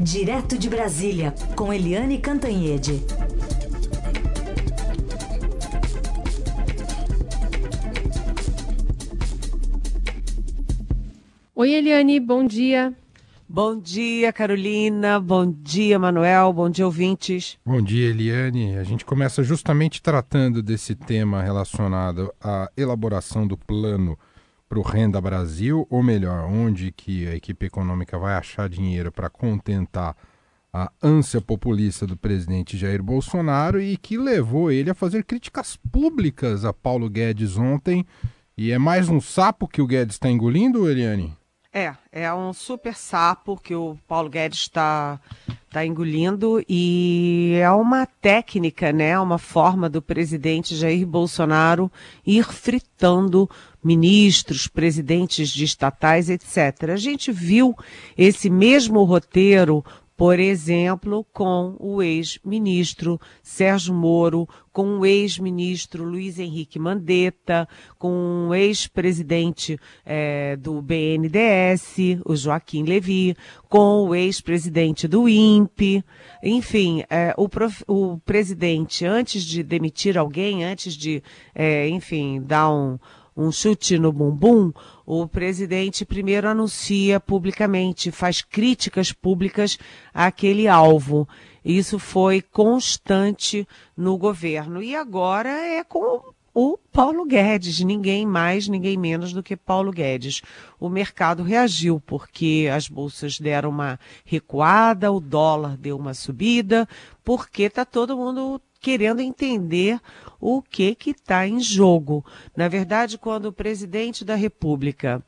Direto de Brasília, com Eliane Cantanhede. Oi, Eliane, bom dia. Bom dia, Carolina. Bom dia, Manuel. Bom dia, ouvintes. Bom dia, Eliane. A gente começa justamente tratando desse tema relacionado à elaboração do plano para o Renda Brasil, ou melhor, onde que a equipe econômica vai achar dinheiro para contentar a ânsia populista do presidente Jair Bolsonaro e que levou ele a fazer críticas públicas a Paulo Guedes ontem. E é mais um sapo que o Guedes está engolindo, Eliane? É, é um super sapo que o Paulo Guedes está tá engolindo e é uma técnica, né, uma forma do presidente Jair Bolsonaro ir fritando ministros, presidentes de estatais, etc. A gente viu esse mesmo roteiro por exemplo, com o ex-ministro Sérgio Moro, com o ex-ministro Luiz Henrique Mandetta, com o ex-presidente é, do BNDES, o Joaquim Levi, com o ex-presidente do INPE. Enfim, é, o, prof, o, presidente, antes de demitir alguém, antes de, é, enfim, dar um, um chute no bumbum, o presidente primeiro anuncia publicamente, faz críticas públicas àquele alvo. Isso foi constante no governo. E agora é com o Paulo Guedes, ninguém mais, ninguém menos do que Paulo Guedes. O mercado reagiu porque as bolsas deram uma recuada, o dólar deu uma subida, porque está todo mundo querendo entender o que que está em jogo. Na verdade, quando o presidente da República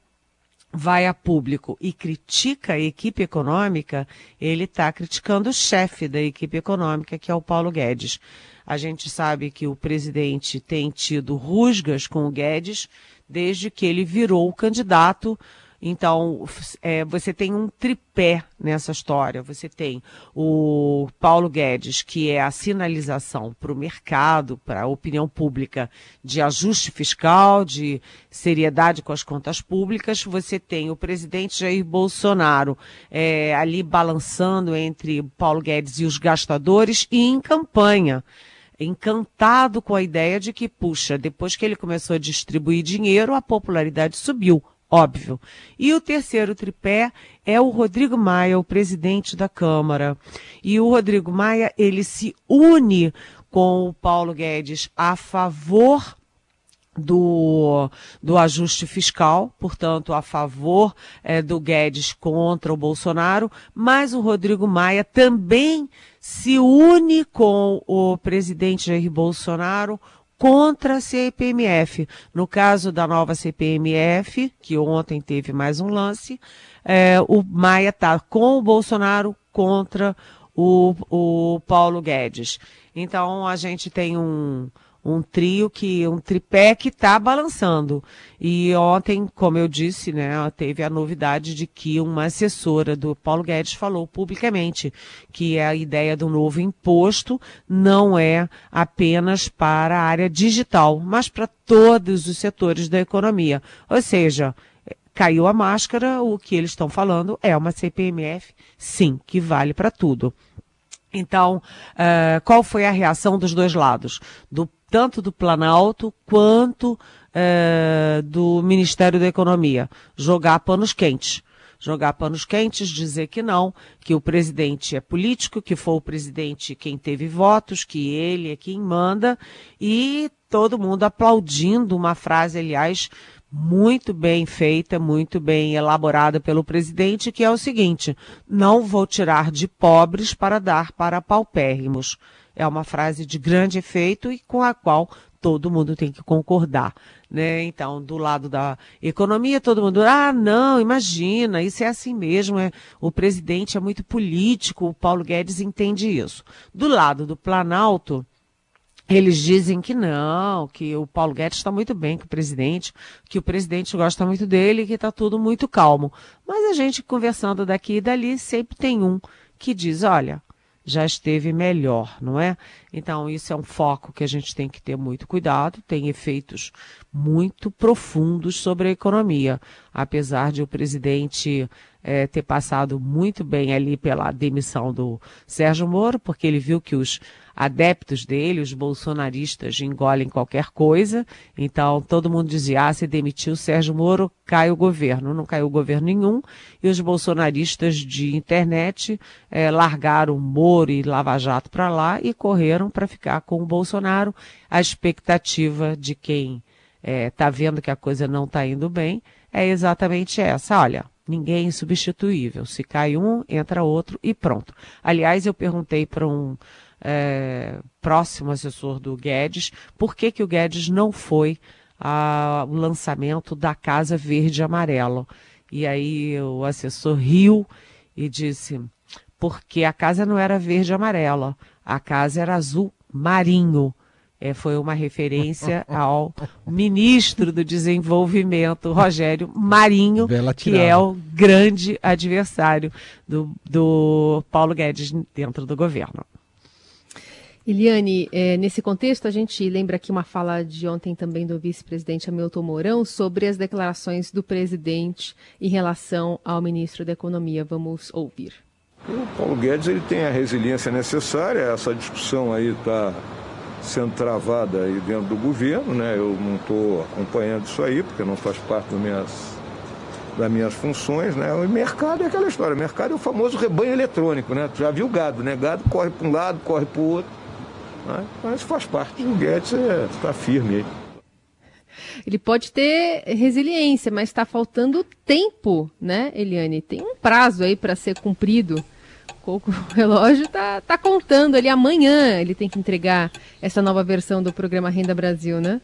vai a público e critica a equipe econômica, ele está criticando o chefe da equipe econômica, que é o Paulo Guedes. A gente sabe que o presidente tem tido rusgas com o Guedes desde que ele virou o candidato então, é, você tem um tripé nessa história. Você tem o Paulo Guedes, que é a sinalização para o mercado, para a opinião pública, de ajuste fiscal, de seriedade com as contas públicas. Você tem o presidente Jair Bolsonaro é, ali balançando entre Paulo Guedes e os gastadores e em campanha encantado com a ideia de que, puxa, depois que ele começou a distribuir dinheiro, a popularidade subiu óbvio. E o terceiro tripé é o Rodrigo Maia, o presidente da Câmara. E o Rodrigo Maia, ele se une com o Paulo Guedes a favor do, do ajuste fiscal, portanto, a favor é, do Guedes contra o Bolsonaro, mas o Rodrigo Maia também se une com o presidente Jair Bolsonaro contra a CPMF. No caso da nova CPMF, que ontem teve mais um lance, é, o Maia está com o Bolsonaro contra o, o Paulo Guedes. Então a gente tem um, um trio que, um tripé que está balançando. E ontem, como eu disse, né, teve a novidade de que uma assessora do Paulo Guedes falou publicamente que a ideia do novo imposto não é apenas para a área digital, mas para todos os setores da economia. Ou seja, caiu a máscara, o que eles estão falando é uma CPMF, sim, que vale para tudo. Então, uh, qual foi a reação dos dois lados? Do tanto do Planalto quanto é, do Ministério da Economia. Jogar panos quentes. Jogar panos quentes, dizer que não, que o presidente é político, que foi o presidente quem teve votos, que ele é quem manda, e todo mundo aplaudindo uma frase, aliás, muito bem feita, muito bem elaborada pelo presidente, que é o seguinte: não vou tirar de pobres para dar para paupérrimos. É uma frase de grande efeito e com a qual todo mundo tem que concordar. Né? Então, do lado da economia, todo mundo, ah, não, imagina, isso é assim mesmo, é, o presidente é muito político, o Paulo Guedes entende isso. Do lado do Planalto, eles dizem que não, que o Paulo Guedes está muito bem com o presidente, que o presidente gosta muito dele, que está tudo muito calmo. Mas a gente conversando daqui e dali, sempre tem um que diz, olha, já esteve melhor, não é? Então, isso é um foco que a gente tem que ter muito cuidado, tem efeitos muito profundos sobre a economia. Apesar de o presidente é, ter passado muito bem ali pela demissão do Sérgio Moro, porque ele viu que os adeptos dele, os bolsonaristas, engolem qualquer coisa. Então todo mundo dizia: ah, se demitiu o Sérgio Moro, cai o governo. Não caiu governo nenhum. E os bolsonaristas de internet é, largaram Moro e Lava Jato para lá e correram para ficar com o Bolsonaro. A expectativa de quem está é, tá vendo que a coisa não está indo bem é exatamente essa. Olha, ninguém é insubstituível. Se cai um, entra outro e pronto. Aliás, eu perguntei para um é, próximo assessor do Guedes por que, que o Guedes não foi ao lançamento da Casa Verde e Amarelo. E aí o assessor riu e disse: porque a casa não era verde e amarela, a casa era azul marinho. É, foi uma referência ao ministro do Desenvolvimento, Rogério Marinho, que é o grande adversário do, do Paulo Guedes dentro do governo. Eliane, é, nesse contexto, a gente lembra aqui uma fala de ontem também do vice-presidente Hamilton Mourão sobre as declarações do presidente em relação ao ministro da Economia. Vamos ouvir. O Paulo Guedes ele tem a resiliência necessária, essa discussão aí está sendo travada aí dentro do governo, né? Eu não estou acompanhando isso aí, porque não faz parte das minhas, das minhas funções, né? O mercado é aquela história, o mercado é o famoso rebanho eletrônico, né? Tu já viu gado, né? Gado corre para um lado, corre para o outro. Né? Mas isso faz parte. O Guedes está é, firme aí. Ele pode ter resiliência, mas está faltando tempo, né, Eliane? Tem um prazo aí para ser cumprido o relógio tá, tá contando ali amanhã ele tem que entregar essa nova versão do programa Renda Brasil, né?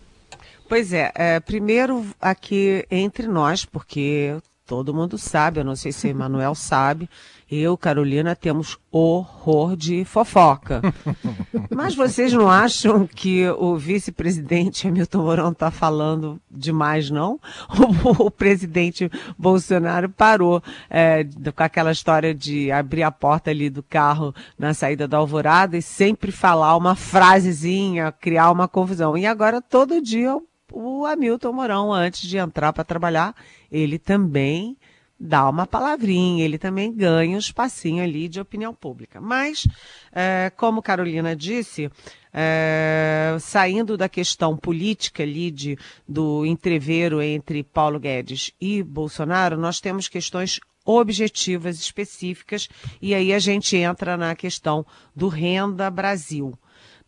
Pois é, é primeiro aqui entre nós, porque todo mundo sabe, eu não sei se o Emanuel sabe, eu, Carolina, temos horror de fofoca. Mas vocês não acham que o vice-presidente Hamilton Mourão está falando demais, não? O, o, presidente Bolsonaro parou é, com aquela história de abrir a porta ali do carro na saída da alvorada e sempre falar uma frasezinha, criar uma confusão. E agora todo dia o Hamilton Mourão, antes de entrar para trabalhar, ele também dá uma palavrinha, ele também ganha um espacinho ali de opinião pública. Mas, é, como Carolina disse, é, saindo da questão política ali de, do entreveiro entre Paulo Guedes e Bolsonaro, nós temos questões objetivas específicas e aí a gente entra na questão do Renda Brasil.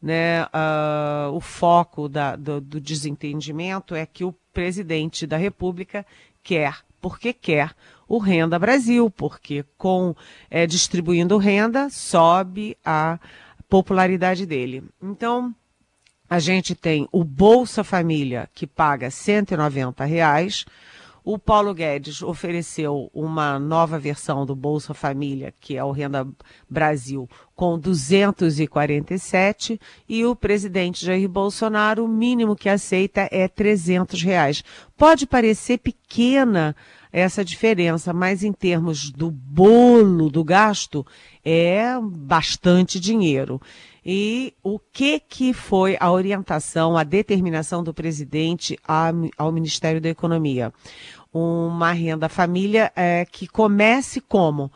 Né, uh, o foco da, do, do desentendimento é que o presidente da República quer, porque quer, o Renda Brasil, porque com é, distribuindo renda sobe a popularidade dele. Então, a gente tem o Bolsa Família, que paga 190 reais, o Paulo Guedes ofereceu uma nova versão do Bolsa Família, que é o Renda Brasil, com 247 e o presidente Jair Bolsonaro, o mínimo que aceita é 300 reais. Pode parecer pequena essa diferença, mas em termos do bolo do gasto é bastante dinheiro. E o que que foi a orientação, a determinação do presidente ao Ministério da Economia? Uma renda família é, que comece como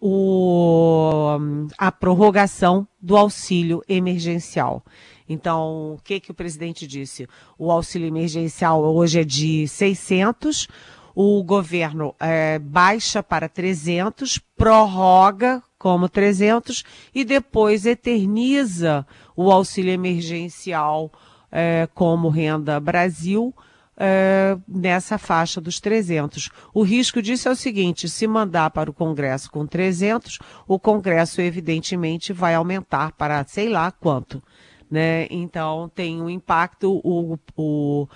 o, a prorrogação do auxílio emergencial. Então, o que, que o presidente disse? O auxílio emergencial hoje é de 600, o governo é, baixa para 300, prorroga como 300 e depois eterniza o auxílio emergencial é, como renda Brasil é, nessa faixa dos 300. O risco disso é o seguinte: se mandar para o Congresso com 300, o Congresso evidentemente vai aumentar para sei lá quanto. Né? Então tem um impacto. O, o,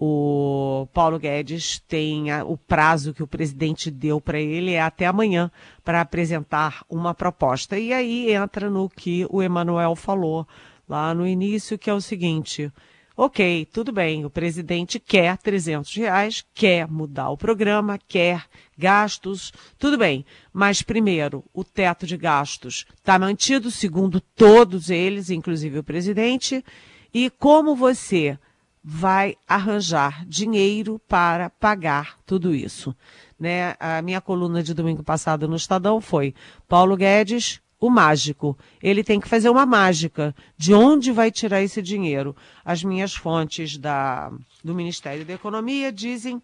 o Paulo Guedes tem a, o prazo que o presidente deu para ele é até amanhã para apresentar uma proposta. E aí entra no que o Emanuel falou lá no início, que é o seguinte: Ok, tudo bem, o presidente quer 300 reais, quer mudar o programa, quer gastos, tudo bem. Mas, primeiro, o teto de gastos está mantido, segundo todos eles, inclusive o presidente. E como você vai arranjar dinheiro para pagar tudo isso. Né? A minha coluna de domingo passado no Estadão foi Paulo Guedes, o mágico. Ele tem que fazer uma mágica. De onde vai tirar esse dinheiro? As minhas fontes da, do Ministério da Economia dizem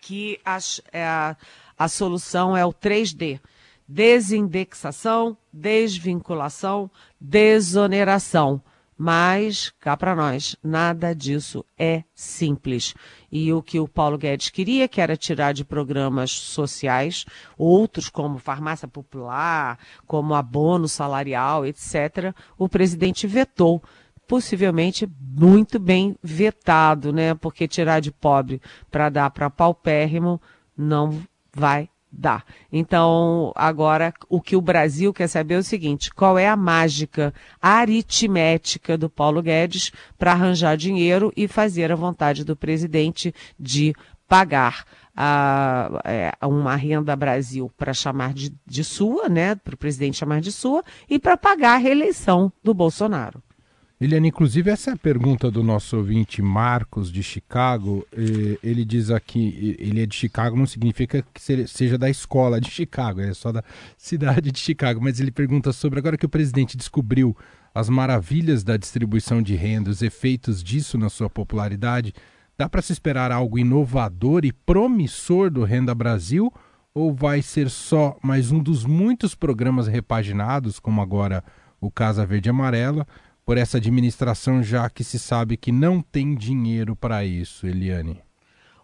que as, é, a, solução é o 3D desindexação, desvinculação, desoneração. Mas, cá para nós, nada disso é simples. E o que o Paulo Guedes queria, que era tirar de programas sociais, outros como farmácia popular, como abono salarial, etc., o presidente vetou. Possivelmente muito bem vetado, né? Porque tirar de pobre para dar para paupérrimo não vai Dá. Então, agora, o que o Brasil quer saber é o seguinte: qual é a mágica aritmética do Paulo Guedes para arranjar dinheiro e fazer a vontade do presidente de pagar a, é, uma renda Brasil para chamar de, de sua, né? Para o presidente chamar de sua, e para pagar a reeleição do Bolsonaro. Eliane, inclusive essa é a pergunta do nosso ouvinte Marcos de Chicago. Ele diz aqui, ele é de Chicago, não significa que seja da escola de Chicago, é só da cidade de Chicago. Mas ele pergunta sobre agora que o presidente descobriu as maravilhas da distribuição de renda, os efeitos disso na sua popularidade, dá para se esperar algo inovador e promissor do Renda Brasil? Ou vai ser só mais um dos muitos programas repaginados, como agora o Casa Verde e Amarela? Por essa administração, já que se sabe que não tem dinheiro para isso, Eliane?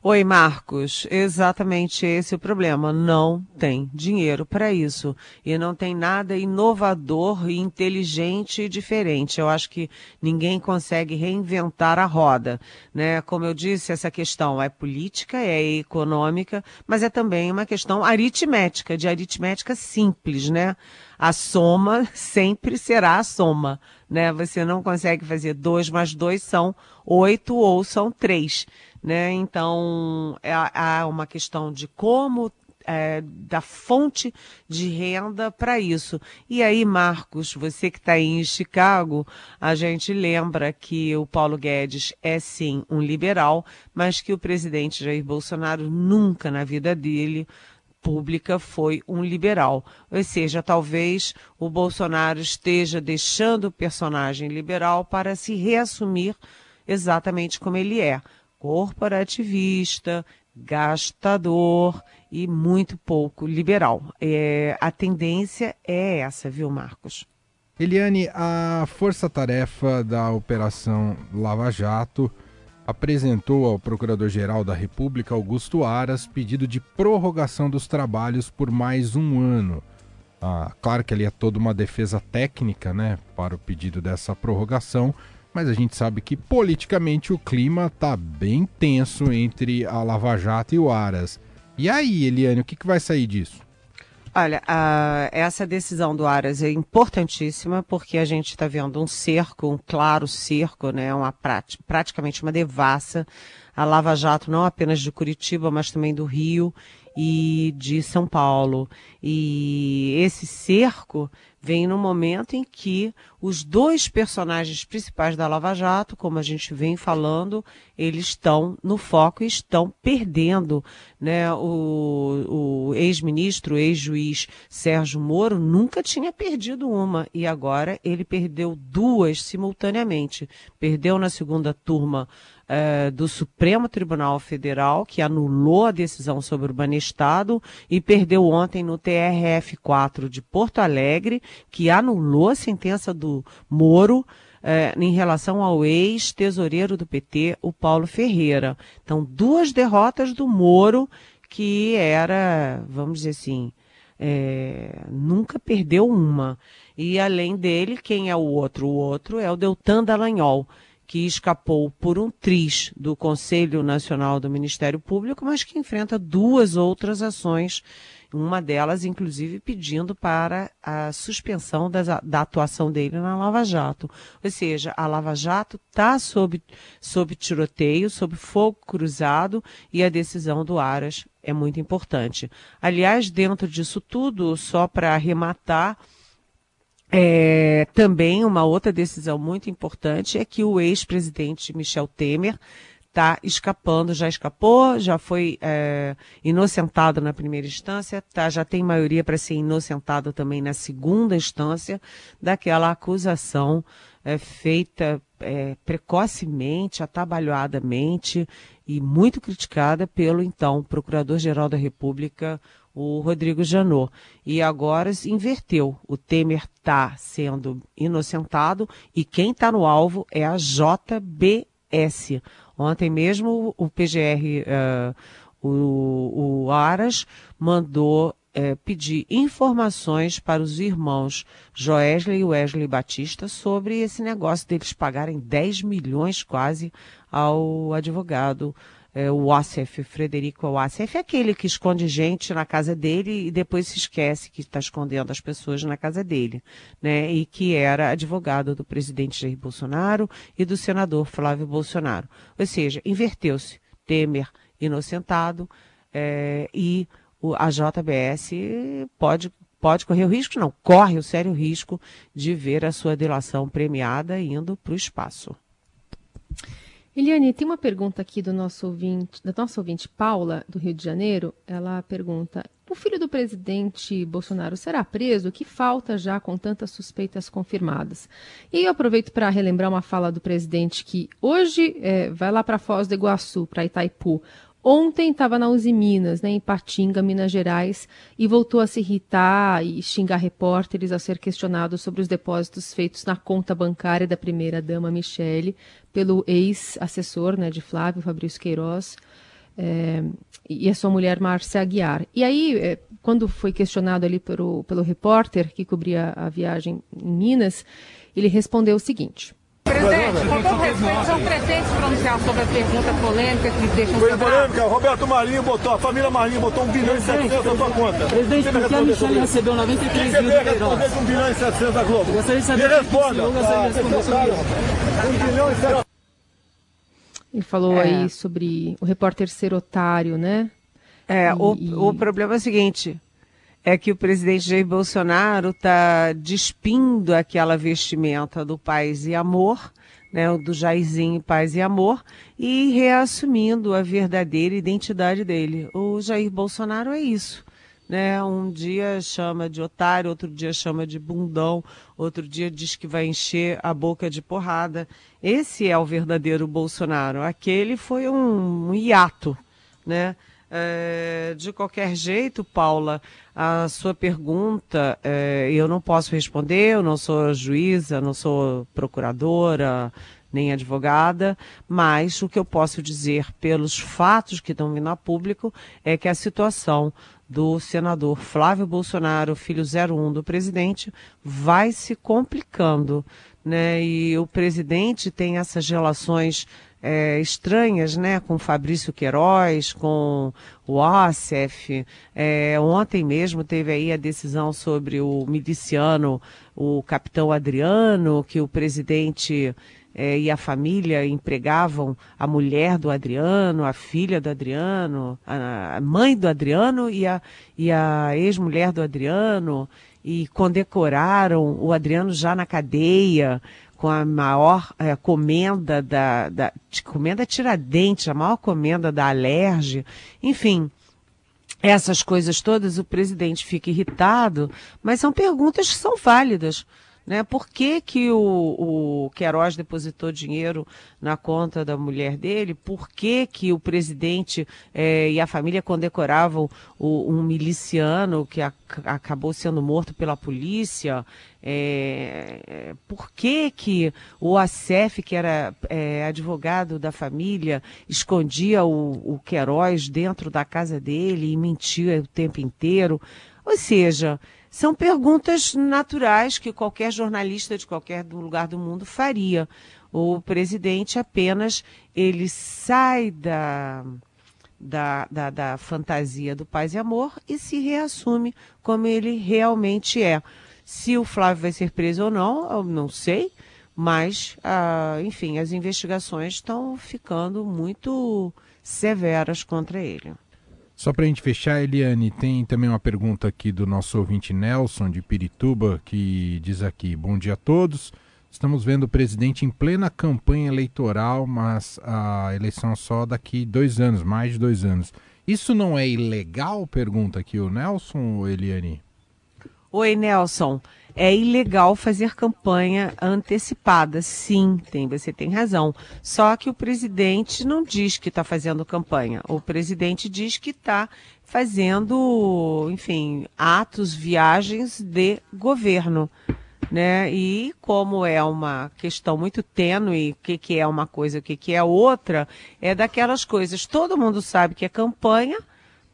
Oi, Marcos. Exatamente esse é o problema. Não tem dinheiro para isso. E não tem nada inovador, inteligente e diferente. Eu acho que ninguém consegue reinventar a roda. Né? Como eu disse, essa questão é política, é econômica, mas é também uma questão aritmética, de aritmética simples, né? A soma sempre será a soma. Né? Você não consegue fazer dois mais dois são oito ou são três né? Então, é, há uma questão de como é, da fonte de renda para isso. E aí, Marcos, você que está em Chicago, a gente lembra que o Paulo Guedes é sim um liberal, mas que o presidente Jair Bolsonaro nunca na vida dele pública foi um liberal. Ou seja, talvez o Bolsonaro esteja deixando o personagem liberal para se reassumir exatamente como ele é corporativista, gastador e muito pouco liberal. É, a tendência é essa, viu, Marcos? Eliane, a força-tarefa da Operação Lava Jato apresentou ao Procurador-Geral da República, Augusto Aras, pedido de prorrogação dos trabalhos por mais um ano. Ah, claro que ali é toda uma defesa técnica né, para o pedido dessa prorrogação, mas a gente sabe que politicamente o clima está bem tenso entre a Lava Jato e o Aras. E aí, Eliane, o que, que vai sair disso? Olha, a, essa decisão do Aras é importantíssima porque a gente está vendo um cerco, um claro cerco, né, uma praticamente uma devassa. A Lava Jato não apenas de Curitiba, mas também do Rio e de São Paulo. E esse cerco vem no momento em que os dois personagens principais da Lava Jato, como a gente vem falando, eles estão no foco e estão perdendo. Né? O, o ex-ministro, ex-juiz Sérgio Moro nunca tinha perdido uma e agora ele perdeu duas simultaneamente. Perdeu na segunda turma é, do Supremo Tribunal Federal, que anulou a decisão sobre o Banestado, e perdeu ontem no TRF4 de Porto Alegre, que anulou a sentença do Moro. É, em relação ao ex-tesoureiro do PT, o Paulo Ferreira. Então, duas derrotas do Moro, que era, vamos dizer assim, é, nunca perdeu uma. E além dele, quem é o outro? O outro é o Deltan Dallagnol, que escapou por um triz do Conselho Nacional do Ministério Público, mas que enfrenta duas outras ações, uma delas, inclusive, pedindo para a suspensão da, da atuação dele na Lava Jato. Ou seja, a Lava Jato está sob, sob tiroteio, sob fogo cruzado, e a decisão do Aras é muito importante. Aliás, dentro disso tudo, só para arrematar, É, também uma outra decisão muito importante é que o ex-presidente Michel Temer está escapando, já escapou, já foi é, inocentado na primeira instância, tá, já tem maioria para ser inocentado também na segunda instância daquela acusação é, feita é, precocemente, atabalhoadamente e muito criticada pelo então Procurador-Geral da República, o Rodrigo Janot. E agora inverteu. O Temer está sendo inocentado e quem está no alvo é a JBS. Ontem mesmo o PGR, uh, eh, o, o Aras, mandou é, pedir informações para os irmãos Joesley e Wesley Batista sobre esse negócio deles pagarem 10 milhões quase ao advogado é, o Wassef, Frederico Wassef, é aquele que esconde gente na casa dele e depois se esquece que está escondendo as pessoas na casa dele, né? E que era advogado do presidente Jair Bolsonaro e do senador Flávio Bolsonaro. Ou seja, inverteu-se. Temer inocentado é, e o, a JBS pode pode correr o risco, não, corre o sério risco de ver a sua delação premiada indo para o espaço. Eliane, tem uma pergunta aqui do nosso ouvinte, da nossa ouvinte Paula, do Rio de Janeiro. Ela pergunta: o filho do presidente Bolsonaro será preso? Que falta já com tantas suspeitas confirmadas? E eu aproveito para relembrar uma fala do presidente que hoje é, vai lá para Foz do Iguaçu, para Itaipu. Ontem estava na Uzi Minas, né, em Patinga, Minas Gerais, e voltou a se irritar e xingar repórteres ao ser questionado sobre os depósitos feitos na conta bancária da primeira-dama Michele pelo ex-assessor né, de Flávio, Fabrício Queiroz, é, e a sua mulher Márcia Aguiar. E aí, é, quando foi questionado ali pelo, pelo repórter que cobria a viagem em Minas, ele respondeu o seguinte... Presidente, com todo respeito, são presentes pronunciar sobre a pergunta polêmica que deixam Foi polêmica, Roberto Marinho botou, a família Marinho botou 1 bilhão e 700 na sua conta. Presidente, por que a Michelle recebeu 93 mil de Queiroz? Você 1 bilhão e 700 da Globo. Gostaria de saber Me responda. Eu gostaria de responder sobre isso. 1 bilhão e 700. Ele falou É. aí sobre o repórter ser otário, né? É, E- o, e- o problema é o seguinte: é que o presidente Jair Bolsonaro está despindo aquela vestimenta do Paz e Amor, né, do Jairzinho Paz e Amor, e reassumindo a verdadeira identidade dele. O Jair Bolsonaro é isso. Né? Um dia chama de otário, outro dia chama de bundão, outro dia diz que vai encher a boca de porrada. Esse é o verdadeiro Bolsonaro. Aquele foi um, um hiato, né? É, de qualquer jeito, Paula, a sua pergunta é, eu não posso responder, eu não sou juíza, não sou procuradora, nem advogada, mas o que eu posso dizer pelos fatos que estão vindo a público é que a situação do senador Flávio Bolsonaro, filho 01 do presidente, vai se complicando, né? E o presidente tem essas relações é, estranhas, né, com Fabrício Queiroz, com o Assef. É, ontem mesmo teve aí a decisão sobre o miliciano, o capitão Adriano, que o presidente é, e a família empregavam a mulher do Adriano, a filha do Adriano, a, a mãe do Adriano e a, e a ex-mulher do Adriano, e condecoraram o Adriano já na cadeia com a maior eh, comenda da, da comenda Tiradentes, a maior comenda da Alerj, enfim, essas coisas todas o presidente fica irritado, mas são perguntas que são válidas. Né? Por que, que o, o Queiroz depositou dinheiro na conta da mulher dele? Por que, que o presidente eh, e a família condecoravam o- um miliciano que ac- acabou sendo morto pela polícia? É, por que, que o Acef, que era é, advogado da família, escondia o, o Queiroz dentro da casa dele e mentia o tempo inteiro? Ou seja, são perguntas naturais que qualquer jornalista de qualquer lugar do mundo faria. O presidente apenas ele sai da, da, da, da fantasia do paz e amor e se reassume como ele realmente é. Se o Flávio vai ser preso ou não, eu não sei, mas, ah, enfim, as investigações estão ficando muito severas contra ele. Só para a gente fechar, Eliane, tem também uma pergunta aqui do nosso ouvinte Nelson, de Pirituba, que diz aqui: Bom dia a todos. Estamos vendo o presidente em plena campanha eleitoral, mas a eleição é só daqui dois anos, mais de dois anos. Isso não é ilegal? Pergunta aqui o Nelson Eliane? Oi, Nelson. É ilegal fazer campanha antecipada. Sim, tem, você tem razão. Só que o presidente não diz que está fazendo campanha. O presidente diz que está fazendo, enfim, atos, viagens de governo. Né? E como é uma questão muito tênue, o que, que é uma coisa, o que, que é outra, é daquelas coisas. Todo mundo sabe que é campanha,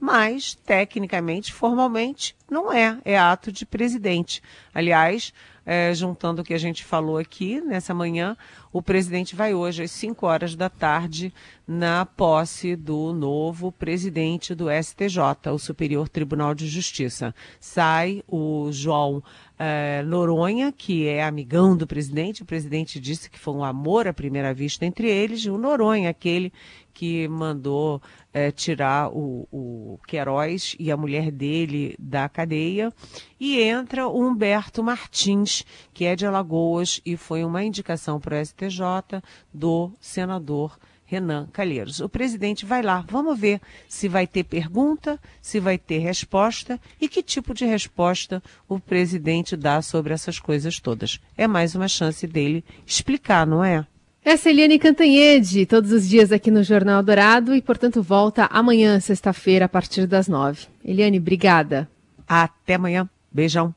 mas tecnicamente, formalmente, não é, é ato de presidente. Aliás, é, juntando o que a gente falou aqui nessa manhã, o presidente vai hoje às 5 horas da tarde na posse do novo presidente do STJ, o Superior Tribunal de Justiça. Sai o João é, Noronha, que é amigão do presidente, o presidente disse que foi um amor à primeira vista entre eles, e o Noronha, aquele que mandou é, tirar o, o Queiroz e a mulher dele da cadeia. E entra o Humberto Martins, que é de Alagoas e foi uma indicação para o STJ do senador Renan Calheiros. O presidente vai lá, vamos ver se vai ter pergunta, se vai ter resposta e que tipo de resposta o presidente dá sobre essas coisas todas. É mais uma chance dele explicar, não é? Essa é Eliane Cantanhede, todos os dias aqui no Jornal Dourado e, portanto, volta amanhã, sexta-feira, a partir das nove. Eliane, obrigada. Até amanhã. Beijão.